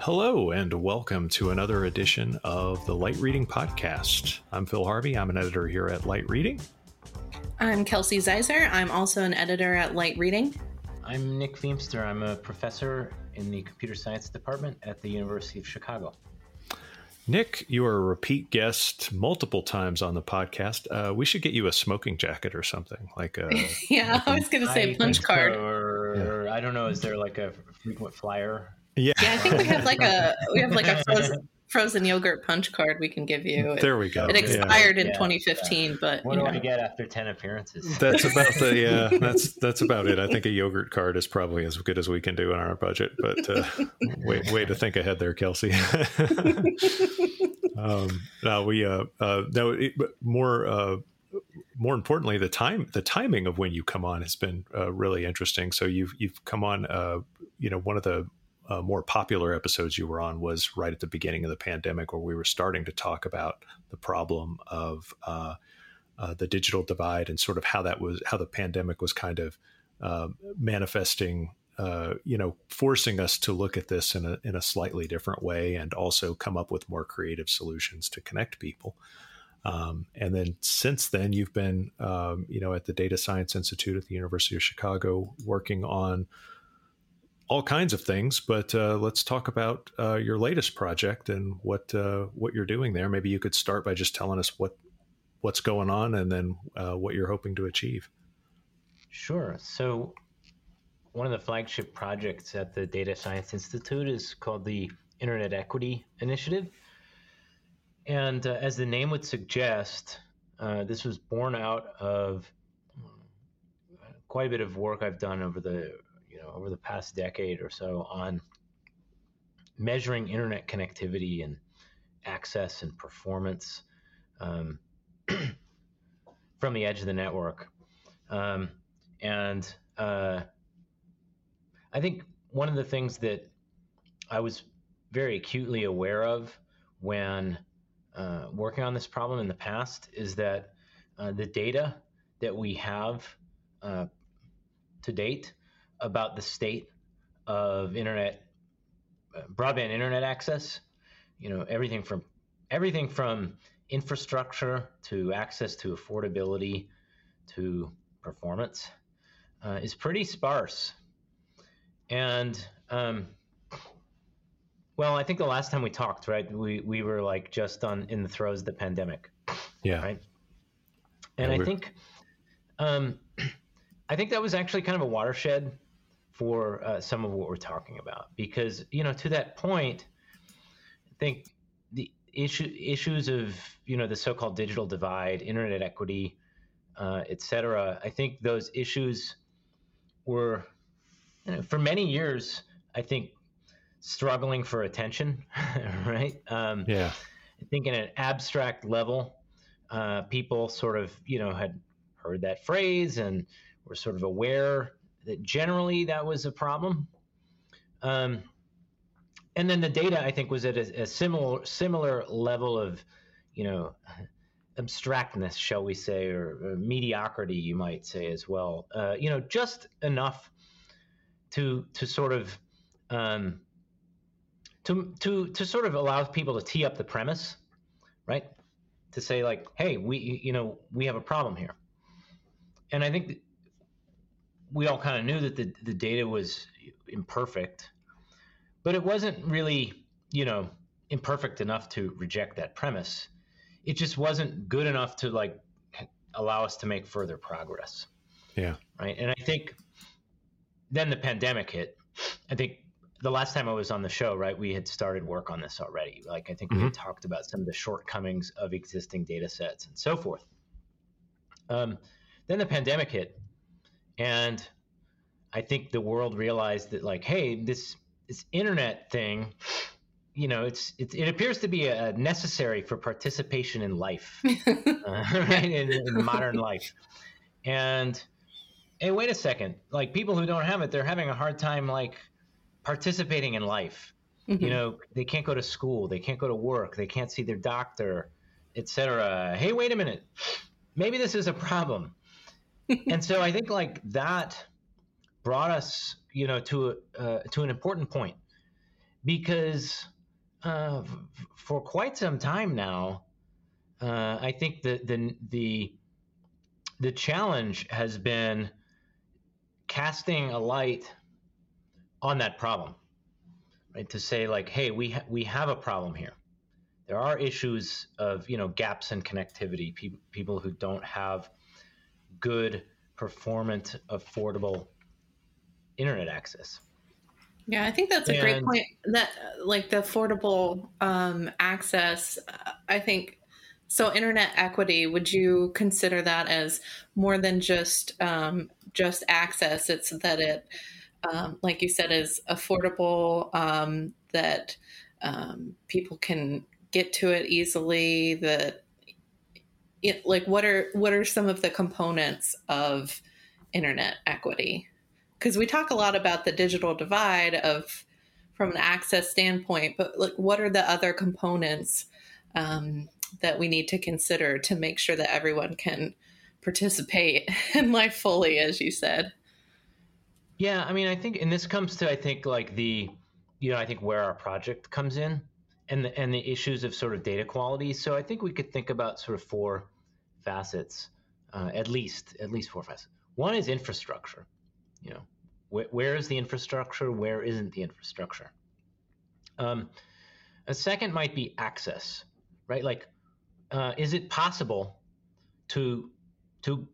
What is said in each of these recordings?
Hello, and welcome to another edition of the Light Reading Podcast. I'm Phil Harvey. I'm an editor here at Light Reading. I'm Kelsey Ziser. I'm also an editor at Light Reading. I'm Nick Feamster. I'm a professor in the computer science department at the University of Chicago. Nick, you are a repeat guest multiple times on the podcast. Uh, we should get you a smoking jacket or something like a. yeah, like I was going to say punch card. Or yeah. I don't know. Is there like a frequent flyer? Yeah, yeah. I think we have like a we have like a frozen, frozen yogurt punch card we can give you. There we go. It expired yeah. in yeah, 2015, but what do know. I get after 10 appearances? That's about the yeah. That's that's about it. I think a yogurt card is probably as good as we can do in our budget. But uh, way way to think ahead there, Kelsey. um, now we uh, uh now it, more uh more importantly, the time the timing of when you come on has been uh, really interesting. So you've you've come on, uh, you know, one of the uh, more popular episodes you were on was right at the beginning of the pandemic, where we were starting to talk about the problem of uh, uh, the digital divide and sort of how that was how the pandemic was kind of uh, manifesting. Uh, you know, forcing us to look at this in a in a slightly different way, and also come up with more creative solutions to connect people. Um, and then since then, you've been, um, you know, at the Data Science Institute at the University of Chicago, working on all kinds of things, but uh, let's talk about uh, your latest project and what uh, what you're doing there. Maybe you could start by just telling us what what's going on and then uh, what you're hoping to achieve. Sure. So, one of the flagship projects at the Data Science Institute is called the Internet Equity Initiative, and uh, as the name would suggest, uh, this was born out of quite a bit of work I've done over the know over the past decade or so on measuring internet connectivity and access and performance um, from the edge of the network. Um, and uh, I think one of the things that I was very acutely aware of when uh, working on this problem in the past is that uh, the data that we have uh, to date about the state of internet broadband internet access. You know everything from everything from infrastructure to access to affordability to performance uh, is pretty sparse. And um, well i think the last time we talked right we, we were like just on in the throes of the pandemic. Yeah. Right? And yeah, i think um, i think that was actually kind of a watershed for uh, some of what we're talking about. Because you know to that point i think the issue issues of you know the so-called digital divide internet equity uh, et cetera i think those issues were you know, for many years i think struggling for attention right? Um, yeah. I think in an abstract level uh, people sort of you know had heard that phrase and were sort of aware that generally that was a problem. Um, and then the data, I think, was at a, a, similar similar level of, you know, abstractness, shall we say, or, or mediocrity, you might say as well. Uh, you know, just enough to to sort of um, to to to sort of allow people to tee up the premise, right? To say like, hey, we you know we have a problem here, and I think we all kind of knew that the, the data was imperfect, but it wasn't really, you know, imperfect enough to reject that premise. It just wasn't good enough to like allow us to make further progress. Yeah. Right. And I think then the pandemic hit. I think the last time I was on the show, right, we had started work on this already. Like I think mm-hmm. we had talked about some of the shortcomings of existing data sets and so forth. Um, then the pandemic hit, and I think the world realized that like, hey, this this internet thing, you know, it's, it's it appears to be a necessary for participation in life, uh, right, in, in modern life. And hey, wait a second, like people who don't have it, they're having a hard time like participating in life. Mm-hmm. You know, they can't go to school, they can't go to work, they can't see their doctor, etc. Hey, wait a minute, maybe this is a problem and so I think like that brought us, you know, to uh, to an important point because uh, for quite some time now, uh, I think the the the the challenge has been casting a light on that problem, right? To say like, hey, we ha- we have a problem here. There are issues of you know gaps in connectivity, pe- people who don't have good, performant, affordable internet access. Yeah, I think that's a and, great point. That like the affordable um, access, I think. So, internet equity. Would you consider that as more than just um, just access? It's that it, um, like you said, is affordable. Um, that um, people can get to it easily. That it, like what are what are some of the components of internet equity? because we talk a lot about the digital divide of from an access standpoint, but like what are the other components um, that we need to consider to make sure that everyone can participate in life fully, as you said? Yeah, I mean, I think, and this comes to, I think, like the, you know, I think where our project comes in, and the, and the issues of sort of data quality. So I think we could think about sort of four facets, uh, at least, at least four facets. One is infrastructure you know wh- where is the infrastructure? Where isn't the infrastructure? Um, a second might be access right? Like uh, is it possible to to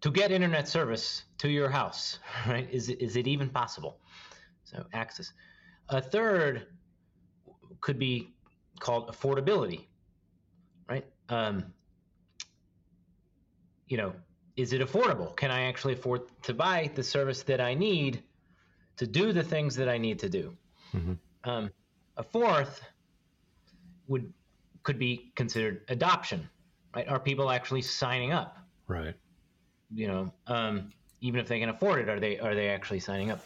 to get internet service to your house right? Is it, is it even possible? So access. A third could be called affordability right um, you know is it affordable? Can I actually afford to buy the service that I need to do the things that I need to do? Mm-hmm. Um, a fourth would could be considered adoption. Right? Are people actually signing up? Right. You know, um, even if they can afford it, are they are they actually signing up?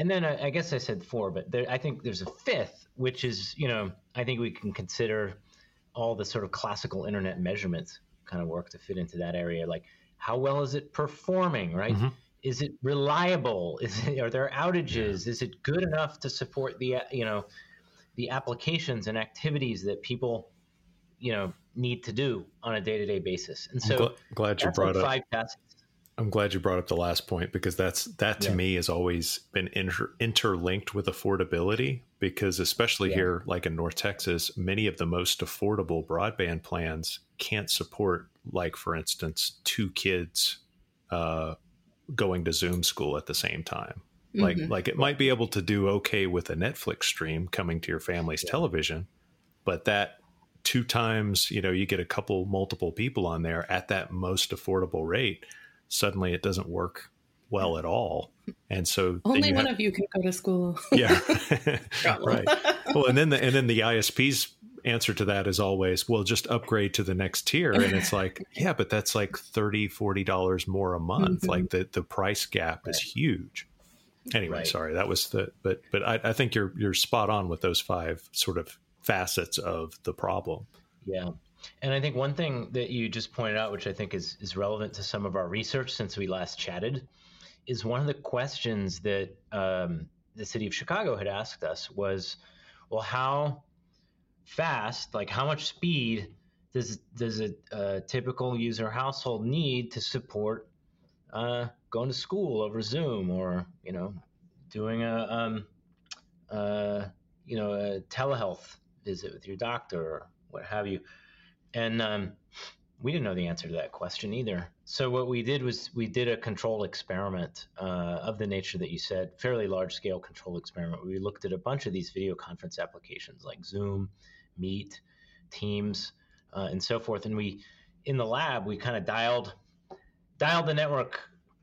And then I, I guess I said four, but there, I think there's a fifth, which is you know I think we can consider all the sort of classical internet measurements kind of work to fit into that area, like how well is it performing right? Mm-hmm. is it reliable? Is it, are there outages? Yeah. is it good enough to support the you know the applications and activities that people you know need to do on a day-to-day basis? And so gl- glad you brought up I'm glad you brought up the last point because that's that to yeah. me has always been inter- interlinked with affordability because especially yeah. here like in North Texas many of the most affordable broadband plans can't support like for instance two kids uh, going to Zoom school at the same time. Mm-hmm. Like like it might be able to do okay with a Netflix stream coming to your family's yeah. television, but that two times, you know, you get a couple multiple people on there at that most affordable rate suddenly it doesn't work well at all. And so only one have, of you can go to school. yeah. right. Well, and then the, and then the ISP's answer to that is always, well, just upgrade to the next tier. And it's like, yeah, but that's like 30, $40 more a month. Mm-hmm. Like the, the price gap right. is huge. Anyway, right. sorry, that was the, but, but I, I think you're, you're spot on with those five sort of facets of the problem. Yeah. And I think one thing that you just pointed out, which I think is, is relevant to some of our research since we last chatted, is one of the questions that um, the city of Chicago had asked us was, well, how fast, like how much speed does does a, a typical user household need to support uh, going to school over Zoom or you know doing a um, uh, you know a telehealth visit with your doctor or what have you? And um, we didn't know the answer to that question either. So what we did was we did a control experiment uh, of the nature that you said, fairly large scale control experiment. We looked at a bunch of these video conference applications like Zoom, Meet, Teams, uh, and so forth. And we, in the lab, we kind of dialed dialed the network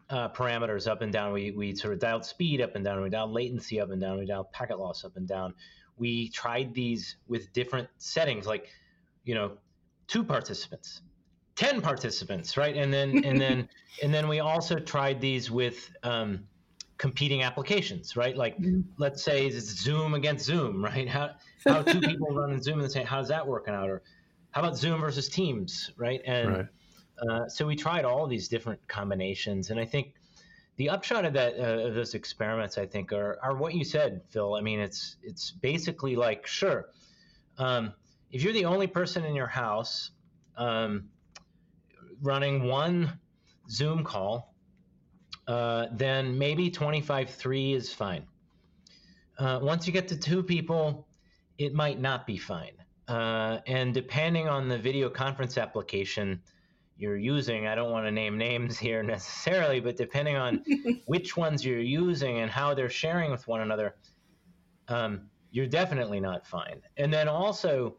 uh, parameters up and down. We we sort of dialed speed up and down. We dialed latency up and down. We dialed packet loss up and down. We tried these with different settings, like you know two participants 10 participants right? And then and then and then we also tried these with um, competing applications right? Like mm-hmm. let's say it's zoom against zoom right? How how two people run in zoom and say how's that working out? Or how about zoom versus teams? Right? And right. Uh, so we tried all these different combinations. And i think the upshot of that uh, of those experiments, I think, are are what you said, Phil. I mean, it's it's basically like sure, um, if you're the only person in your house um, running one Zoom call, uh, then maybe 25.3 is fine. Uh, once you get to two people, it might not be fine. Uh, and depending on the video conference application you're using, I don't want to name names here necessarily, but depending on which ones you're using and how they're sharing with one another, um, you're definitely not fine. And then also,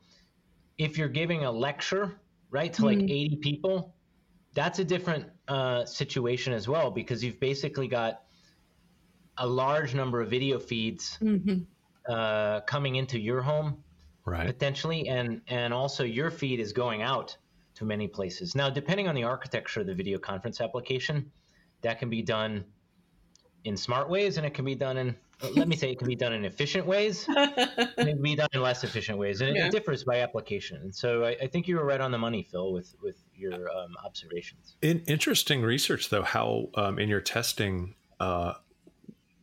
if you're giving a lecture, right, to like mm-hmm. 80 people, that's a different uh, situation as well because you've basically got a large number of video feeds mm-hmm. uh, coming into your home right. potentially, and and also your feed is going out to many places. Now, depending on the architecture of the video conference application, that can be done in smart ways, and it can be done in let me say it can be done in efficient ways, and it can be done in less efficient ways, and yeah. it, differs by application. And so, I, I, think you were right on the money, Phil, with with your um, observations. In, interesting research, though, how um, in your testing. Uh,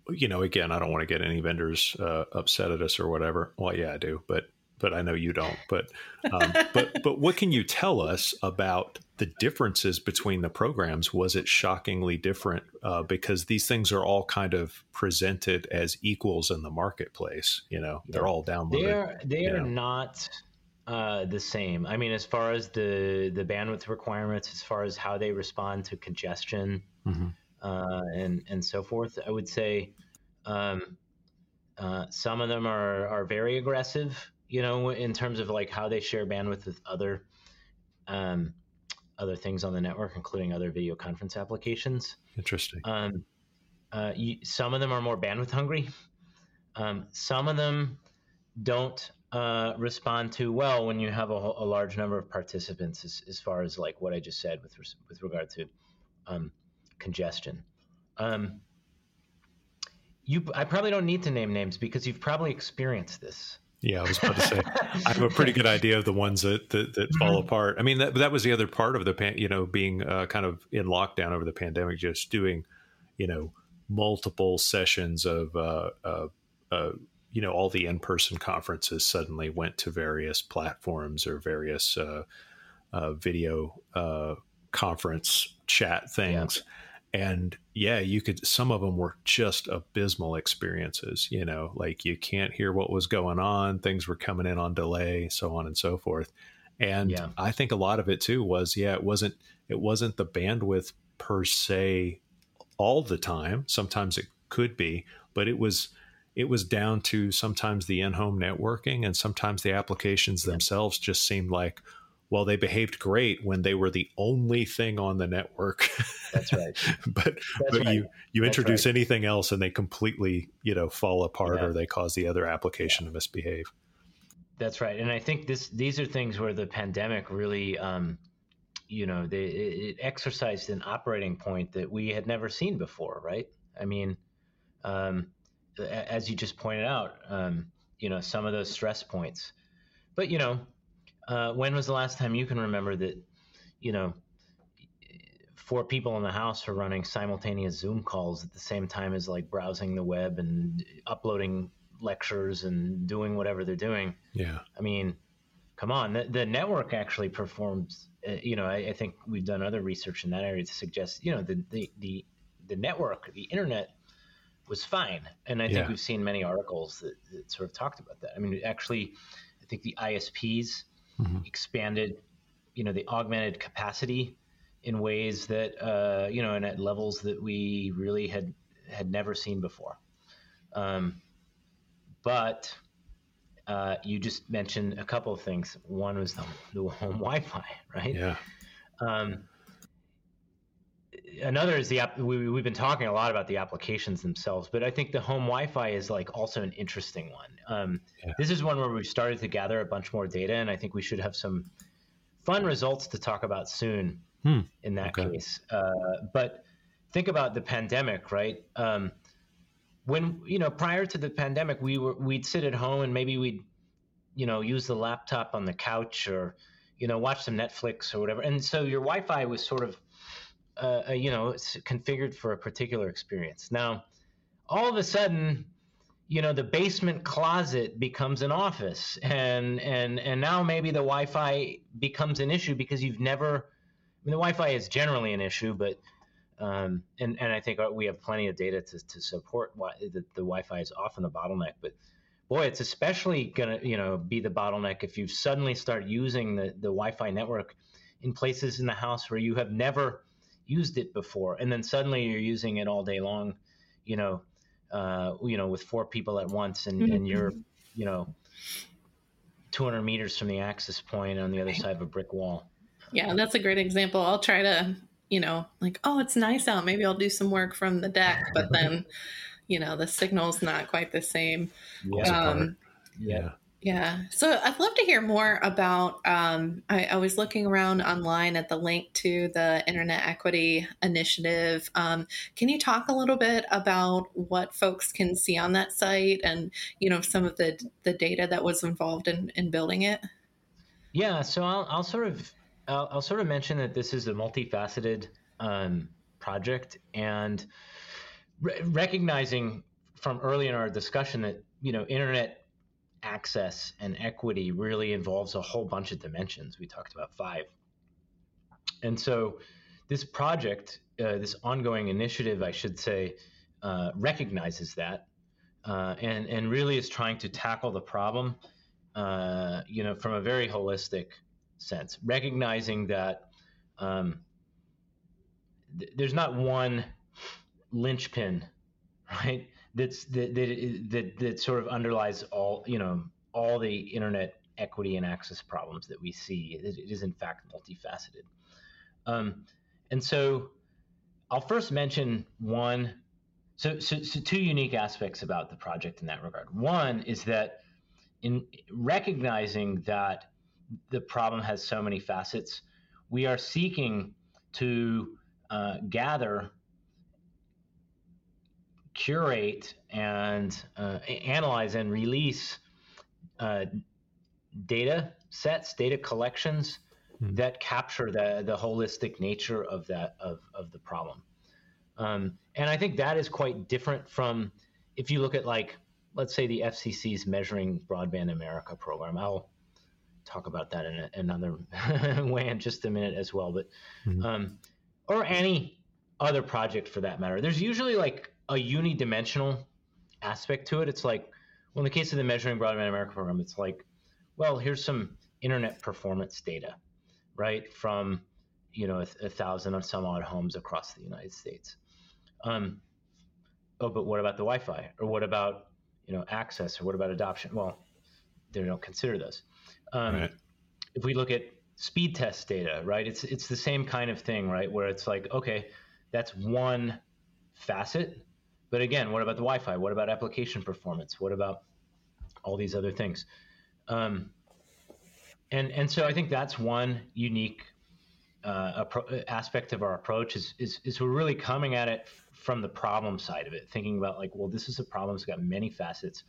you know, again, I don't want to get any vendors uh, upset at us or whatever. Well, yeah, I do, but but I know you don't. But um, but but what can you tell us about the differences between the programs? Was it shockingly different? Uh, because these things are all kind of presented as equals in the marketplace. You know, they're all downloaded. They're they are know. not uh, the same. I mean, as far as the the bandwidth requirements, as far as how they respond to congestion mm-hmm. uh, and and so forth, I would say. Um, uh, some of them are, are very aggressive you know, in terms of like how they share bandwidth with other um, other things on the network, including other video conference applications. Interesting. Um, uh, you, some of them are more bandwidth hungry. Um, some of them don't uh, respond too well when you have a, a large number of participants, as, as, far as like what I just said with res- with regard to um, congestion. Um, you, I probably don't need to name names because you've probably experienced this. Yeah, I was about to say I have a pretty good idea of the ones that that, that fall mm-hmm. apart. I mean, that that was the other part of the pan, you know, being uh, kind of in lockdown over the pandemic, just doing, you know, multiple sessions of, uh, uh, uh you know, all the in person conferences suddenly went to various platforms or various uh, uh, video conference chat things. Yeah and yeah you could some of them were just abysmal experiences you know like you can't hear what was going on things were coming in on delay so on and so forth and yeah. i think a lot of it too was yeah it wasn't it wasn't the bandwidth per se all the time sometimes it could be but it was it was down to sometimes the in-home networking and sometimes the applications yeah. themselves just seemed like well, they behaved great when they were the only thing on the network. That's right. but That's but right. you you That's introduce right. anything else and they completely you know fall apart yeah. or they cause the other application yeah. to misbehave. That's right, and I think this these are things where the pandemic really, um, you know, they, it exercised an operating point that we had never seen before. Right? I mean, um, as you just pointed out, um, you know, some of those stress points, but you know uh, when was the last time you can remember that, you know, four people in the house are running simultaneous Zoom calls at the same time as like browsing the web and uploading lectures and doing whatever they're doing? Yeah. I mean, come on. The, the network actually performs. Uh, you know, I, I, think we've done other research in that area to suggest, you know, the the the, the network, the internet was fine, and I think yeah. we've seen many articles that, that sort of talked about that. I mean, actually, I think the ISPs mm-hmm. expanded, you know, the augmented capacity in ways that uh, you know and at levels that we really had had never seen before. Um, but uh, you just mentioned a couple of things. One was the, the home Wi-Fi, right? Yeah. Um, another is the app. We, we've been talking a lot about the applications themselves, but I think the home Wi-Fi is like also an interesting one. Um, yeah. This is one where we've started to gather a bunch more data, and I think we should have some fun results to talk about soon. Hmm. In that okay. case, uh, but think about the pandemic, right? Um, when you know prior to the pandemic, we were we'd sit at home and maybe we'd you know use the laptop on the couch or you know watch some Netflix or whatever, and so your Wi-Fi was sort of uh, you know, it's configured for a particular experience. Now, all of a sudden, you know, the basement closet becomes an office, and and and now maybe the Wi-Fi becomes an issue because you've never. I mean, the Wi-Fi is generally an issue, but um, and and I think we have plenty of data to, to support why the, the Wi-Fi is often the bottleneck. But boy, it's especially gonna you know be the bottleneck if you suddenly start using the the Wi-Fi network in places in the house where you have never used it before, and then suddenly you're using it all day long, you know, uh, you know, with four people at once, and, mm-hmm. and you're, you know, 200 meters from the access point on the other side of a brick wall. Yeah, that's a great example. I'll try to, you know, like, oh, it's nice out. Maybe I'll do some work from the deck, but then, you know, the signal's not quite the same. Yeah. Um, yeah. Yeah. So I'd love to hear more about. Um, I, I, was looking around online at the link to the Internet Equity Initiative. Um, can you talk a little bit about what folks can see on that site and, you know, some of the, the data that was involved in, in building it? Yeah. So I'll, I'll sort of I'll, I'll, sort of mention that this is a multifaceted um, project and re- recognizing from early in our discussion that you know internet access and equity really involves a whole bunch of dimensions. We talked about five. And so this project, uh, this ongoing initiative, I should say, uh, recognizes that uh, and, and really is trying to tackle the problem, uh, you know, from a very holistic sense, recognizing that um, th- there's not one linchpin, right? That's that, that that that sort of underlies all you know all the internet equity and access problems that we see. it, it is in fact multifaceted, um, and so I'll first mention one. So, so, so two unique aspects about the project in that regard. One is that in recognizing that the problem has so many facets, we are seeking to uh, gather curate and uh, analyze and release uh, data sets, data collections mm. that capture the the holistic nature of that of of the problem. Um, and I think that is quite different from if you look at like let's say the FCC's Measuring Broadband America program. I'll talk about that in a, another way in just a minute as well. But mm um, or any other project for that matter. There's usually like a unidimensional aspect to it. It's like, well, in the case of the Measuring Broadband America program, it's like, well, here's some internet performance data, right, from you know a, a thousand or some odd homes across the United States. Um, oh, but what about the Wi-Fi, or what about you know access, or what about adoption? Well, they don't consider those. Um, right. If we look at speed test data, right, it's it's the same kind of thing, right, where it's like, okay, that's one facet but again, what about the Wi-Fi? What about application performance? What about all these other things? Um, and and so I think that's one unique uh, aspect of our approach is, is is we're really coming at it from the problem side of it, thinking about like, well, this is a problem. It's got many facets.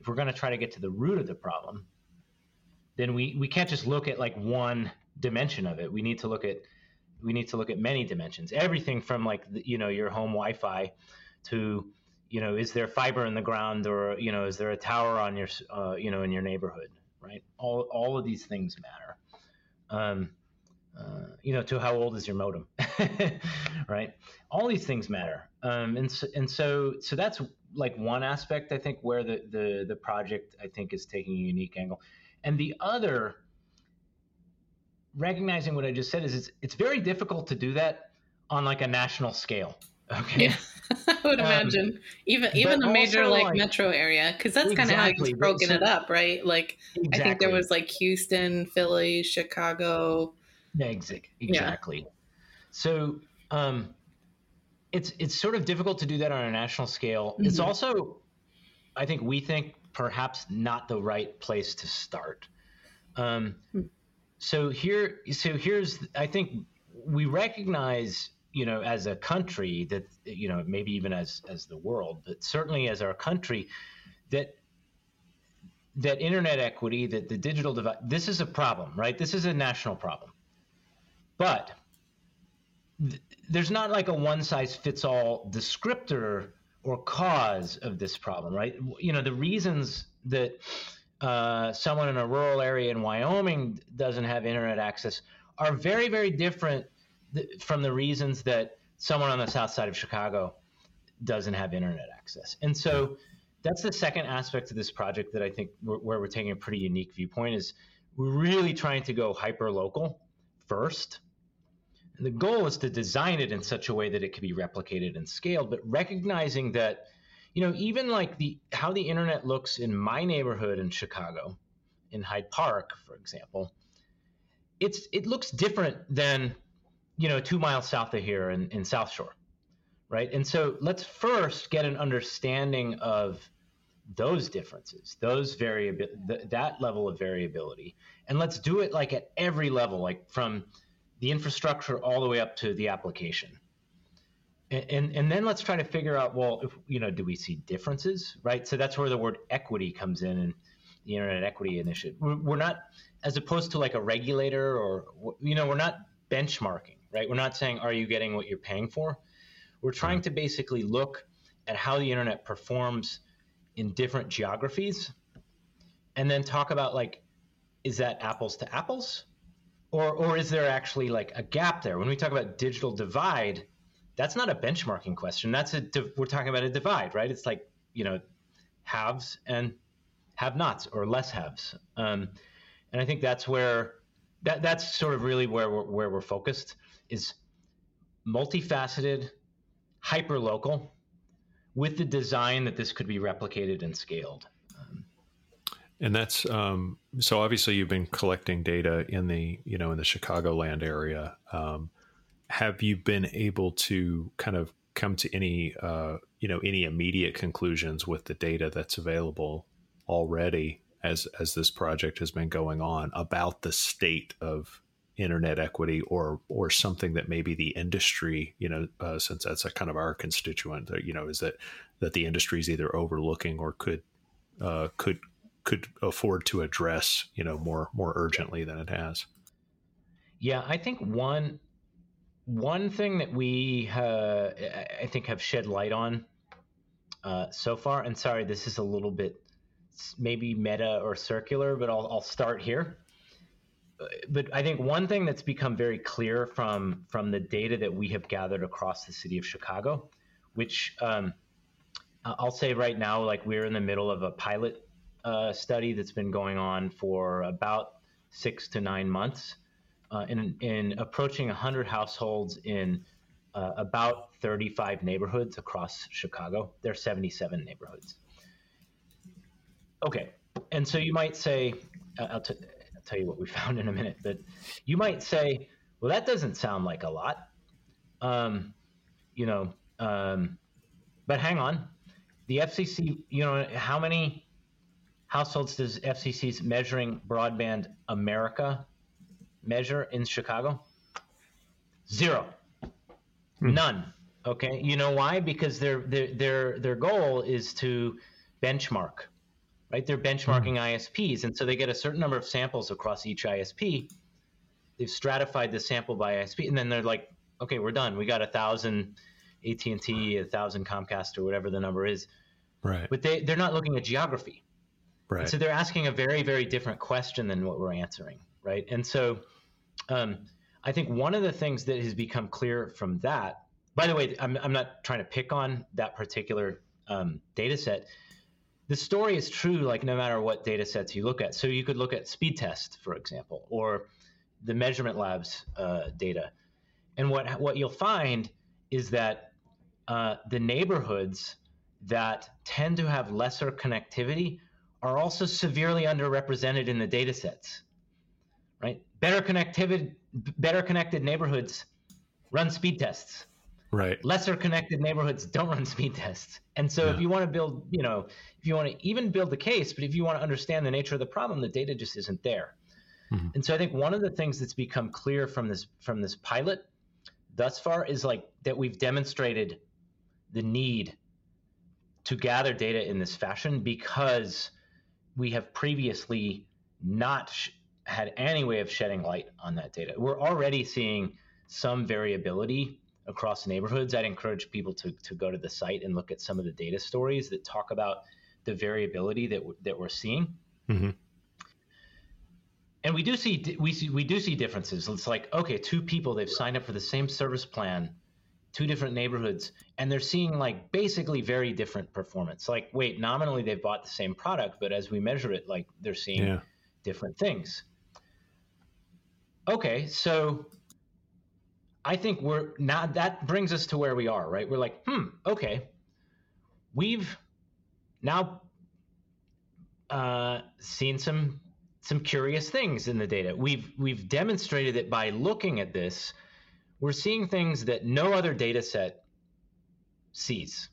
If we're going to try to get to the root of the problem, then we we can't just look at like one dimension of it. We need to look at we need to look at many dimensions. Everything from like the, you know your home Wi-Fi to you know is there fiber in the ground or you know is there a tower on your uh, you know in your neighborhood right? All all of these things matter. Um, uh, you know to how old is your modem right? All these things matter. Um, and so, and so so that's like one aspect i think where the the the project i think is taking a unique angle. And the other recognizing what i just said is it's, it's very difficult to do that on like a national scale Okay. Yeah, I would um, imagine even even a major like, like, metro area because that's exactly, kind of how you've broken so, it up, right? Like exactly. I think there was like Houston, Philly, Chicago. Yeah, exactly. Yeah. So um, it's it's sort of difficult to do that on a national scale. Mm-hmm. It's also, I think we think perhaps not the right place to start. Um, hmm. So here, so here's I think we recognize you know, as a country that, you know, maybe even as, as the world, but certainly as our country, that that internet equity, that the digital divide, this is a problem, right? This is a national problem. But th- there's not like a one size fits all descriptor or cause of this problem, right? You know, the reasons that uh, someone in a rural area in Wyoming doesn't have internet access are very, very different from the reasons that someone on the south side of Chicago doesn't have internet access. And so that's the second aspect of this project that I think we're, where we're taking a pretty unique viewpoint is we're really trying to go hyper local first. And the goal is to design it in such a way that it can be replicated and scaled, but recognizing that, you know, even like the how the internet looks in my neighborhood in Chicago, in Hyde Park, for example, it's it looks different than, you know, two miles south of here in, in South Shore. Right. And so let's first get an understanding of those differences, those variability, th- that level of variability, and let's do it like at every level, like from the infrastructure all the way up to the application. And, and, and then let's try to figure out, well, if, you know, do we see differences, right? So that's where the word equity comes in and the Internet Equity Initiative. We're, we're not, as opposed to like a regulator or, you know, we're not benchmarking, right? We're not saying, are you getting what you're paying for? We're trying to basically look at how the internet performs in different geographies and then talk about like is that apples to apples? Or or is there actually like a gap there? When we talk about digital divide that's not a benchmarking question. That's a we're talking about a divide right? It's like you know haves and have nots or less haves. Um, and i think that's where that that's sort of really where we're, where we're focused is multifaceted hyper local with the design that this could be replicated and scaled. and that's um, so obviously you've been collecting data in the you know in the Chicagoland area. Um, have you been able to kind of come to any uh, you know any immediate conclusions with the data that's available already as as this project has been going on about the state of internet equity or or something that maybe the industry you know uh, since that's a kind of our constituent you know is that that the industry is either overlooking or could uh, could could afford to address you know more more urgently than it has. Yeah i think one one thing that we uh, i think have shed light on uh, so far and sorry this is a little bit maybe meta or circular but i'll, I'll start here but I think one thing that's become very clear from from the data that we have gathered across the city of Chicago, which um, I'll say right now, like we're in the middle of a pilot uh, study that's been going on for about six to nine months, uh, in in approaching 100 households in uh, about 35 neighborhoods across Chicago. There are 77 neighborhoods. Okay, and so you might say, I'll t- tell you what we found in a minute. But you might say, well, that doesn't sound like a lot. Um, you know, um, but hang on. The FCC, you know, how many households does FCC's Measuring Broadband America measure in Chicago? Zero. Hmm. None. Okay. You know why? Because their their their their goal is to benchmark right? They're benchmarking mm. ISPs, and so they get a certain number of samples across each ISP. They've stratified the sample by ISP, and then they're like, okay, we're done. We got a thousand AT and T, a thousand Comcast, or whatever the number is. Right. But they they're not looking at geography. Right. And so they're asking a very very different question than what we're answering, right? And so, um, I think one of the things that has become clear from that. By the way, I'm I'm not trying to pick on that particular um, data set the story is true like no matter what data sets you look at. So you could look at speed test for example or the measurement labs uh, data. And what what you'll find is that uh, the neighborhoods that tend to have lesser connectivity are also severely underrepresented in the data sets right? Better better connected neighborhoods run speed tests right lesser connected neighborhoods don't run speed tests and so yeah. if you want to build you know if you want to even build the case but if you want to understand the nature of the problem the data just isn't there mm-hmm. and so i think one of the things that's become clear from this from this pilot thus far is like that we've demonstrated the need to gather data in this fashion because we have previously not sh- had any way of shedding light on that data we're already seeing some variability across neighborhoods, I'd encourage people to, to go to the site and look at some of the data stories that talk about the variability that, w- that we're seeing. Mm-hmm. And we do see we see we do see differences. It's like okay, two people they've signed up for the same service plan, two different neighborhoods, and they're seeing like basically very different performance. Like wait, nominally they've bought the same product, but as we measure it, like they're seeing yeah. different things. Okay, so I think we're now that brings us to where we are, right? We're like, hmm, okay, we've now uh, seen some some curious things in the data. We've we've demonstrated that by looking at this, we're seeing things that no other data set sees.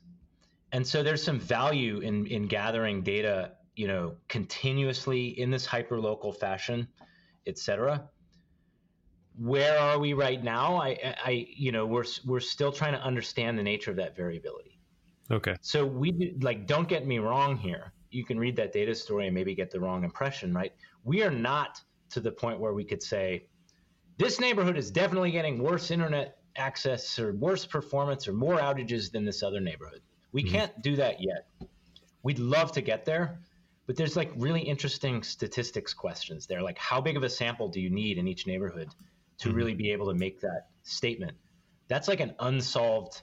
And so there's some value in in gathering data, you know, continuously in this hyperlocal fashion, et cetera where are we right now? I, I, you know, we're we're still trying to understand the nature of that variability. Okay. So we like, don't get me wrong here. You can read that data story and maybe get the wrong impression, right? We are not to the point where we could say this neighborhood is definitely getting worse internet access or worse performance or more outages than this other neighborhood. We mm-hmm. can't do that yet. We'd love to get there, but there's like really interesting statistics questions there. Like, how big of a sample do you need in each neighborhood? To mm-hmm. really be able to make that statement. That's like an unsolved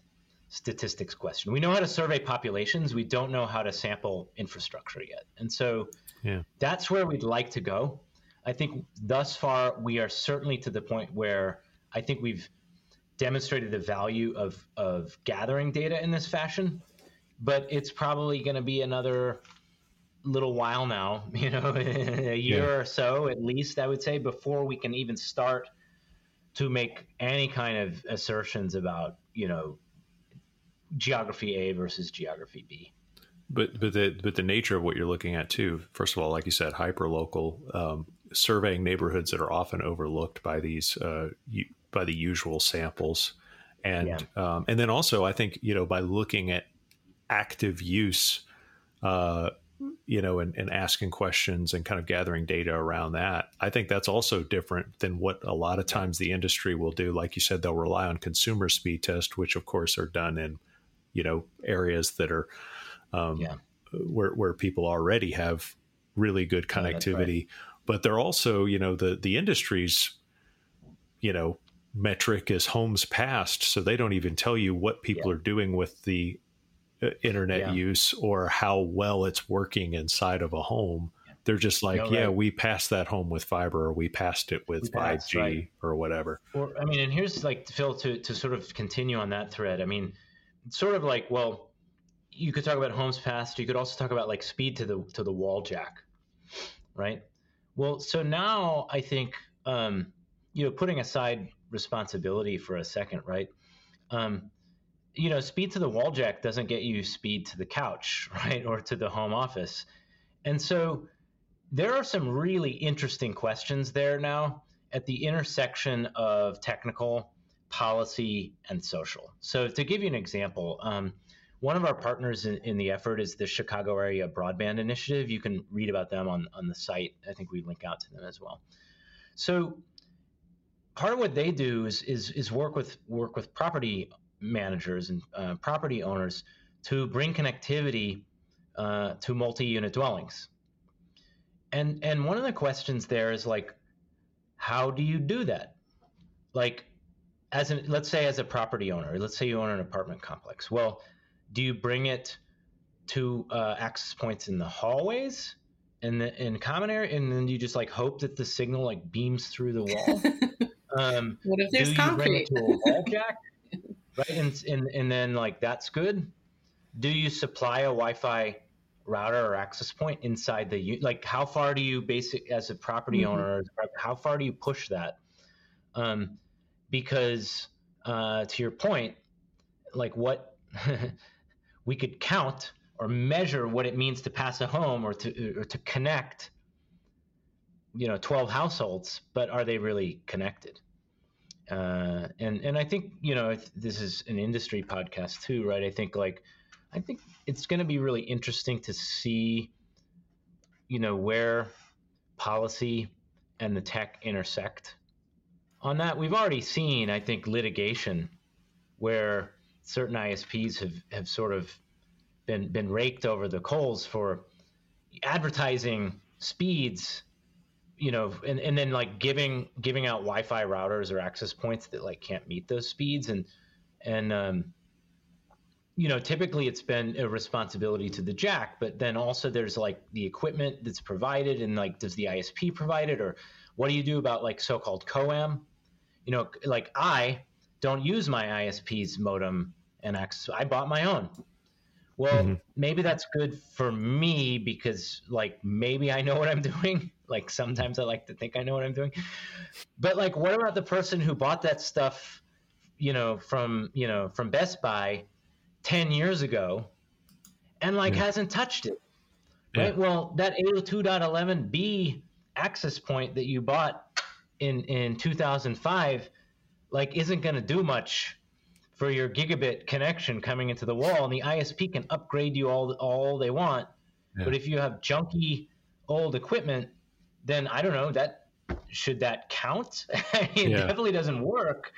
statistics question. We know how to survey populations, we don't know how to sample infrastructure yet. And so yeah. that's where we'd like to go. I think thus far we are certainly to the point where I think we've demonstrated the value of of gathering data in this fashion, but it's probably going to be another little while now, you know, a year yeah. or so at least I would say before we can even start to make any kind of assertions about you know geography A versus geography B. But but the but the nature of what you're looking at too. First of all, like you said, hyper local um, surveying neighborhoods that are often overlooked by these uh, by the usual samples, and yeah. um, and then also I think you know by looking at active use. Uh, you know, and, and asking questions and kind of gathering data around that. I think that's also different than what a lot of times the industry will do. Like you said, they'll rely on consumer speed test, which of course are done in, you know, areas that are um, yeah. where where people already have really good connectivity. right. But they're also, you know, the the industry's, you know, metric is homes passed, so they don't even tell you what people yeah. are doing with the internet yeah. use or how well it's working inside of a home. They're just like, no, yeah, right. we passed that home with fiber, or we passed it with five G right. or whatever. Or I mean, and here's like Phil to to sort of continue on that thread. I mean, sort of like, well, you could talk about homes passed. You could also talk about like speed to the to the wall jack, right? Well, so now I think um, you know, putting aside responsibility for a second, right? Um, you know, speed to the wall jack doesn't get you speed to the couch, right? Or to the home office. And so there are some really interesting questions there now at the intersection of technical, policy, and social. So to give you an example, um, one of our partners in, in, the effort is the Chicago Area Broadband Initiative. You can read about them on, on the site. I think we link out to them as well. So part of what they do is, is, is work with work with property managers and uh, property owners to bring connectivity uh, to multi-unit dwellings. And and one of the questions there is like, how do you do that? Like, as an let's say as a property owner, let's say you own an apartment complex. Well, do you bring it to uh, access points in the hallways and the in common area, and then you just like hope that the signal like beams through the wall? Um, what if there's concrete? to a wall jack? Right? And, and and then like that's good. Do you supply a Wi-Fi router or access point inside the like? How far do you basic as a property mm-hmm. owner? How far do you push that? Um, because uh, to your point, like what we could count or measure what it means to pass a home or to or to connect you know 12 households but are they really connected uh, and and I think you know this is an industry podcast too, right? I think like I think it's going to be really interesting to see, you know, where policy and the tech intersect. On that, we've already seen, I think, litigation where certain ISPs have, have sort of been been raked over the coals for advertising speeds you know and, and then like giving giving out wi-fi routers or access points that like can't meet those speeds. And and um, you know typically it's been a responsibility to the jack but then also there's like the equipment that's provided and like does the isp provide it? Or what do you do about like so-called coam? You know like i don't use my isp's modem and access i bought my own well, mm-hmm. maybe that's good for me because, like, maybe I know what I'm doing. Like, sometimes I like to think I know what I'm doing. But, like, what about the person who bought that stuff, you know, from, you know, from Best Buy 10 years ago and, like, yeah. hasn't touched it? Right. Yeah. Well, that 802.11b access point that you bought in, in 2005, like, isn't going to do much for your gigabit connection coming into the wall, and the ISP can upgrade you all all they want. Yeah. But if you have junky old equipment, then I don't know that should that count? it yeah. definitely doesn't work.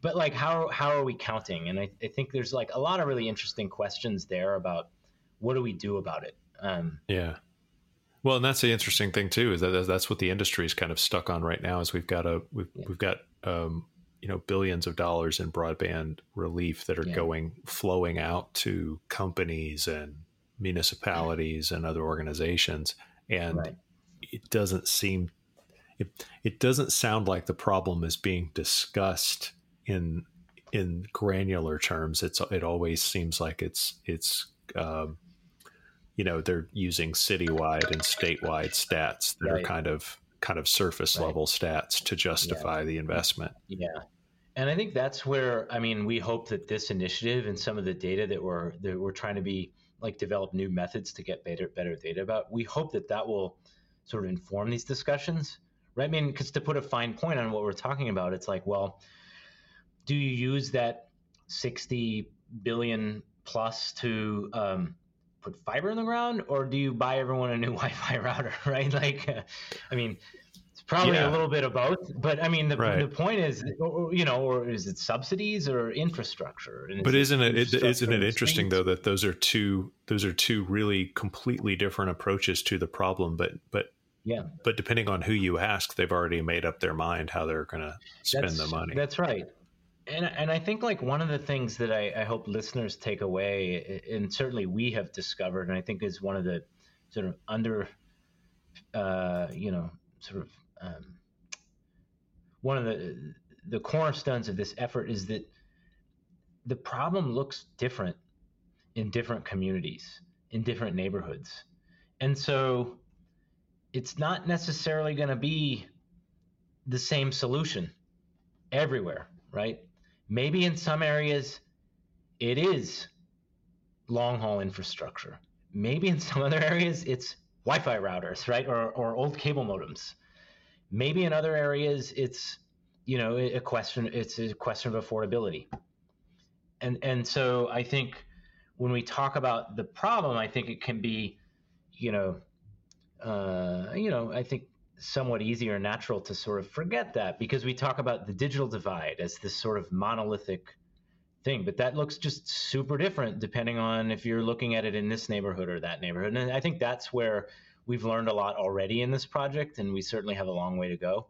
But like, how how are we counting? And I, I think there's like a lot of really interesting questions there about what do we do about it. Um, yeah. Well, and that's the interesting thing too is that that's what the industry is kind of stuck on right now. Is we've got a we've, yeah. we've got um, you know billions of dollars in broadband relief that are yeah. going flowing out to companies and municipalities and other organizations and right. it doesn't seem it, it doesn't sound like the problem is being discussed in in granular terms it's it always seems like it's it's um, you know they're using citywide and statewide stats that right. are kind of kind of surface right. level stats to justify yeah. the investment yeah and I think that's where I mean we hope that this initiative and some of the data that we're that we're trying to be like develop new methods to get better better data about. We hope that that will sort of inform these discussions, right? I mean, because to put a fine point on what we're talking about, it's like, well, do you use that sixty billion plus to um, put fiber in the ground, or do you buy everyone a new Wi-Fi router, right? Like, uh, I mean, Probably yeah. a little bit of both, but I mean, the, right. the point is, you know, or is it subsidies or infrastructure? but isn't it, it isn't it interesting though that those are two those are two really completely different approaches to the problem, but but yeah, but depending on who you ask, they've already made up their mind how they're going to spend that's, the money. That's right, and and I think like one of the things that I, I hope listeners take away, and certainly we have discovered, and I think is one of the sort of under, uh, you know, sort of um, one of the the cornerstones of this effort is that the problem looks different in different communities, in different neighborhoods. And so it's not necessarily going to be the same solution everywhere, right? Maybe in some areas it is long haul infrastructure. Maybe in some other areas it's Wi Fi routers, right? Or, or old cable modems. Maybe in other areas, it's you know a question. It's a question of affordability, and and so I think when we talk about the problem, I think it can be, you know, uh, you know, I think somewhat easier and natural to sort of forget that because we talk about the digital divide as this sort of monolithic thing, but that looks just super different depending on if you're looking at it in this neighborhood or that neighborhood. And I think that's where we've learned a lot already in this project, and we certainly have a long way to go.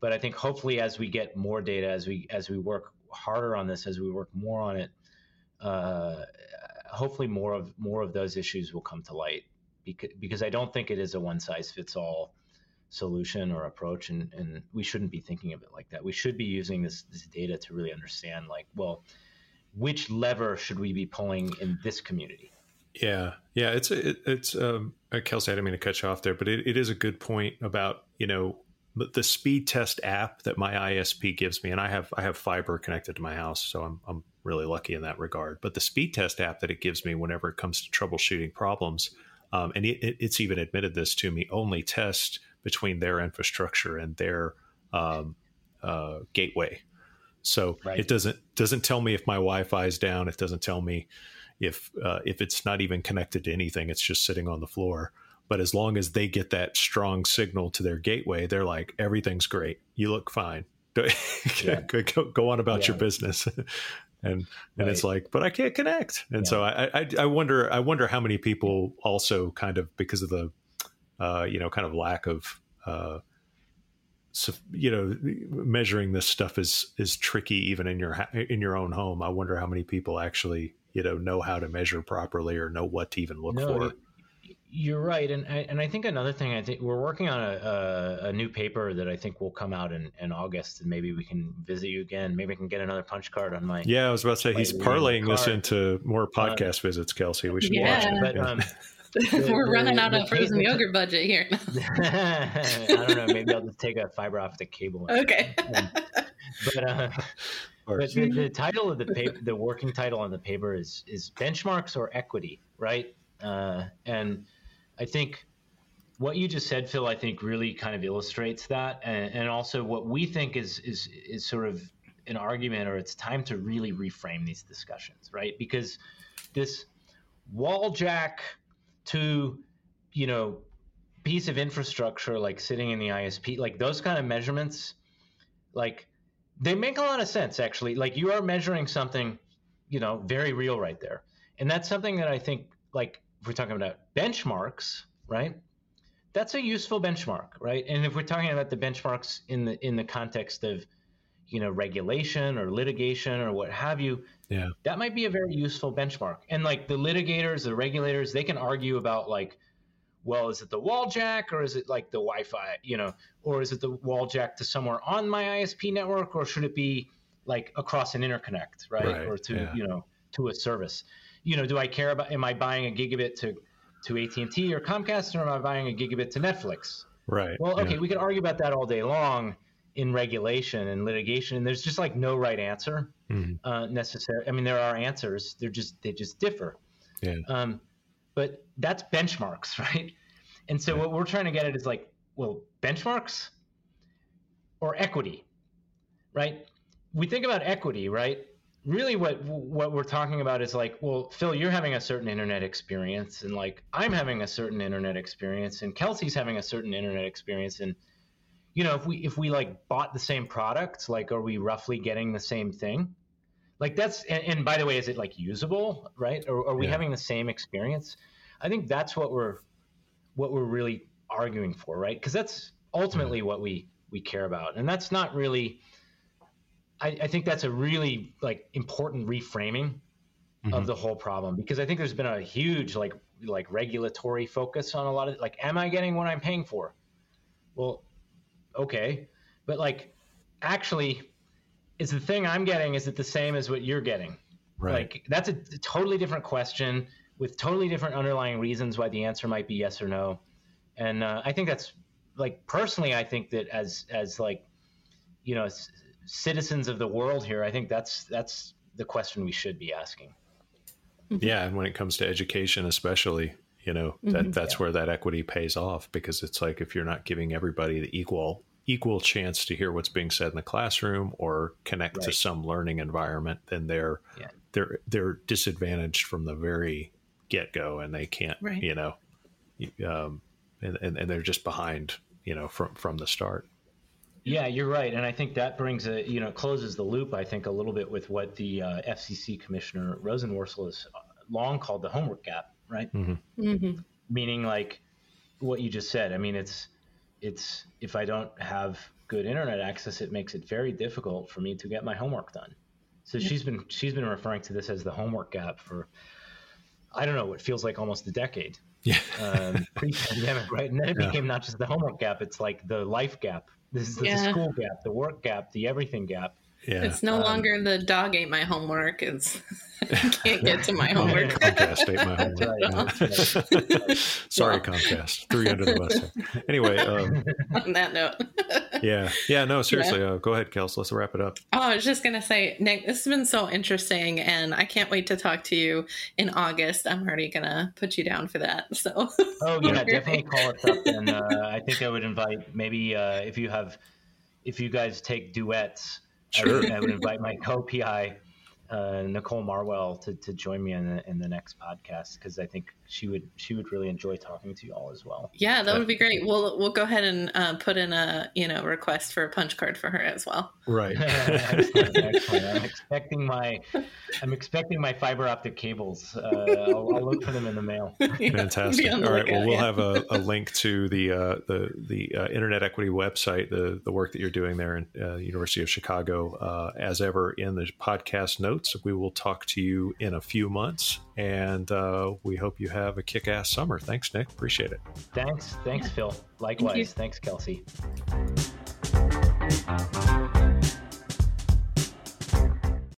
But I think hopefully, as we get more data, as we as we work harder on this, as we work more on it, uh, hopefully more of more of those issues will come to light. Because because I don't think it is a one size fits all solution or approach, and and we shouldn't be thinking of it like that. We should be using this this data to really understand, like, well, which lever should we be pulling in this community? Yeah, yeah, it's it, it's um, uh, Kelsey. I didn't mean to cut you off there, but it, it is a good point about you know the speed test app that my ISP gives me, and I have I have fiber connected to my house, so I'm I'm really lucky in that regard. But the speed test app that it gives me whenever it comes to troubleshooting problems, um, and it, it's even admitted this to me, only test between their infrastructure and their um, uh, gateway. So right. it doesn't doesn't tell me if my Wi-Fi is down. It doesn't tell me if uh, if it's not even connected to anything, it's just sitting on the floor. But as long as they get that strong signal to their gateway, they're like, everything's great. You look fine. yeah. go, go, on about yeah. your business. and and right. it's like, but I can't connect. And yeah. so I, I I wonder I wonder how many people also kind of because of the uh, you know kind of lack of uh, so, you know measuring this stuff is is tricky even in your in your own home. I wonder how many people actually you know know how to measure properly or know what to even look no, for. You're right, and I, and I think another thing I think we're working on a, a, a, new paper that I think will come out in, in August, and maybe we can visit you again. Maybe I can get another punch card on my. Yeah, I was about to say he's parlaying this into more uh, podcast uh, visits, Kelsey. We should yeah. watch it. But, um, We're the, running out of frozen yogurt budget here. I don't know. Maybe I'll just take a fiber off the cable. Okay. but uh, but the, the, title of the paper, the working title on the paper is is benchmarks or equity, right? Uh, and I think what you just said, Phil, I think really kind of illustrates that, and, and also what we think is is is sort of an argument, or it's time to really reframe these discussions, right? Because this wall jack to, you know, piece of infrastructure like sitting in the ISP, like those kind of measurements, like they make a lot of sense actually. Like you are measuring something, you know, very real right there. And that's something that I think like if we're talking about benchmarks, right? That's a useful benchmark, right? And if we're talking about the benchmarks in the in the context of, you know, regulation or litigation or what have you, yeah that might be a very useful benchmark and like the litigators the regulators they can argue about like well is it the wall jack or is it like the wi-fi you know or is it the wall jack to somewhere on my isp network or should it be like across an interconnect right, right. or to yeah. you know to a service you know do i care about am i buying a gigabit to to AT&T or Comcast or am I buying a gigabit to Netflix? Right. Well, okay, yeah. we could argue about that all day long in regulation and litigation, and there's just like no right answer mm-hmm. uh, necessary. I mean, there are answers; they're just they just differ. Yeah. Um, but that's benchmarks, right? And so what we're trying to get at is like, well, benchmarks or equity, right? We think about equity, right? Really, what what we're talking about is like, well, Phil, you're having a certain internet experience, and like I'm having a certain internet experience, and Kelsey's having a certain internet experience, and you know, if we if we like bought the same product, like are we roughly getting the same thing? Like that's and, and by the way, is it like usable, right? Or are we yeah. having the same experience? I think that's what we're what we're really arguing for, right? Because that's ultimately mm-hmm. what we we care about, and that's not really. I, I think that's a really like important reframing mm-hmm. of the whole problem because I think there's been a huge like like regulatory focus on a lot of like, am I getting what I'm paying for? Well, okay, but like actually, is the thing I'm getting is it the same as what you're getting? Right. Like that's a, a totally different question with totally different underlying reasons why the answer might be yes or no. And uh, I think that's like personally, I think that as as like you know c- citizens of the world here, I think that's that's the question we should be asking. Mm-hmm. Yeah, and when it comes to education, especially, you know that mm-hmm. that's yeah. where that equity pays off because it's like if you're not giving everybody the equal equal chance to hear what's being said in the classroom or connect right. to some learning environment then they're yeah. they're they're disadvantaged from the very get-go and they can't right. you know um, and, and, and they're just behind you know from from the start yeah, you're right, and I think that brings a you know closes the loop. I think a little bit with what the uh, FCC Commissioner Rosenworcel has long called the homework gap, right? Mm-hmm. Mm-hmm. Meaning like what you just said. I mean, it's it's if I don't have good internet access, it makes it very difficult for me to get my homework done. So yeah. she's been she's been referring to this as the homework gap for I don't know what feels like almost a decade. Yeah, um, pre-pandemic, right? And then it yeah. became not just the homework gap; it's like the life gap. This is the, yeah. the school gap, the work gap, the everything gap. Yeah. It's no um, longer the dog ate my homework. It's I can't get to my homework. Comcast ate my homework. Right. Sorry, Comcast. Three under the bus. Anyway, um, on that note. yeah, yeah. No, seriously. Yeah. Uh, go ahead, Kels. Let's wrap it up. Oh, I was just gonna say, Nick, this has been so interesting, and I can't wait to talk to you in August. I'm already gonna put you down for that. So. Oh yeah, definitely call us up, and uh, I think I would invite maybe uh, if you have, if you guys take duets. Sure. I would, I would invite my co-PI uh, Nicole Marwell to, to join me in the, in the next podcast because I think she would she would really enjoy talking to you all as well. Yeah, that would be great. We'll we'll go ahead and uh, put in a you know request for a punch card for her as well. Right. excellent, excellent. I'm expecting my I'm expecting my fiber optic cables. Uh, I'll, I'll, look for them in the mail. Fantastic. All right. Well, we'll yeah. have a, a, link to the uh, the the uh, Internet Equity website, the the work that you're doing there in uh, University of Chicago, uh, as ever in the podcast notes. We will talk to you in a few months, and uh, we hope you have have a kick ass summer. Thanks, Nick. Appreciate it. Thanks. Thanks, Phil. Likewise. Thank Thanks, Kelsey.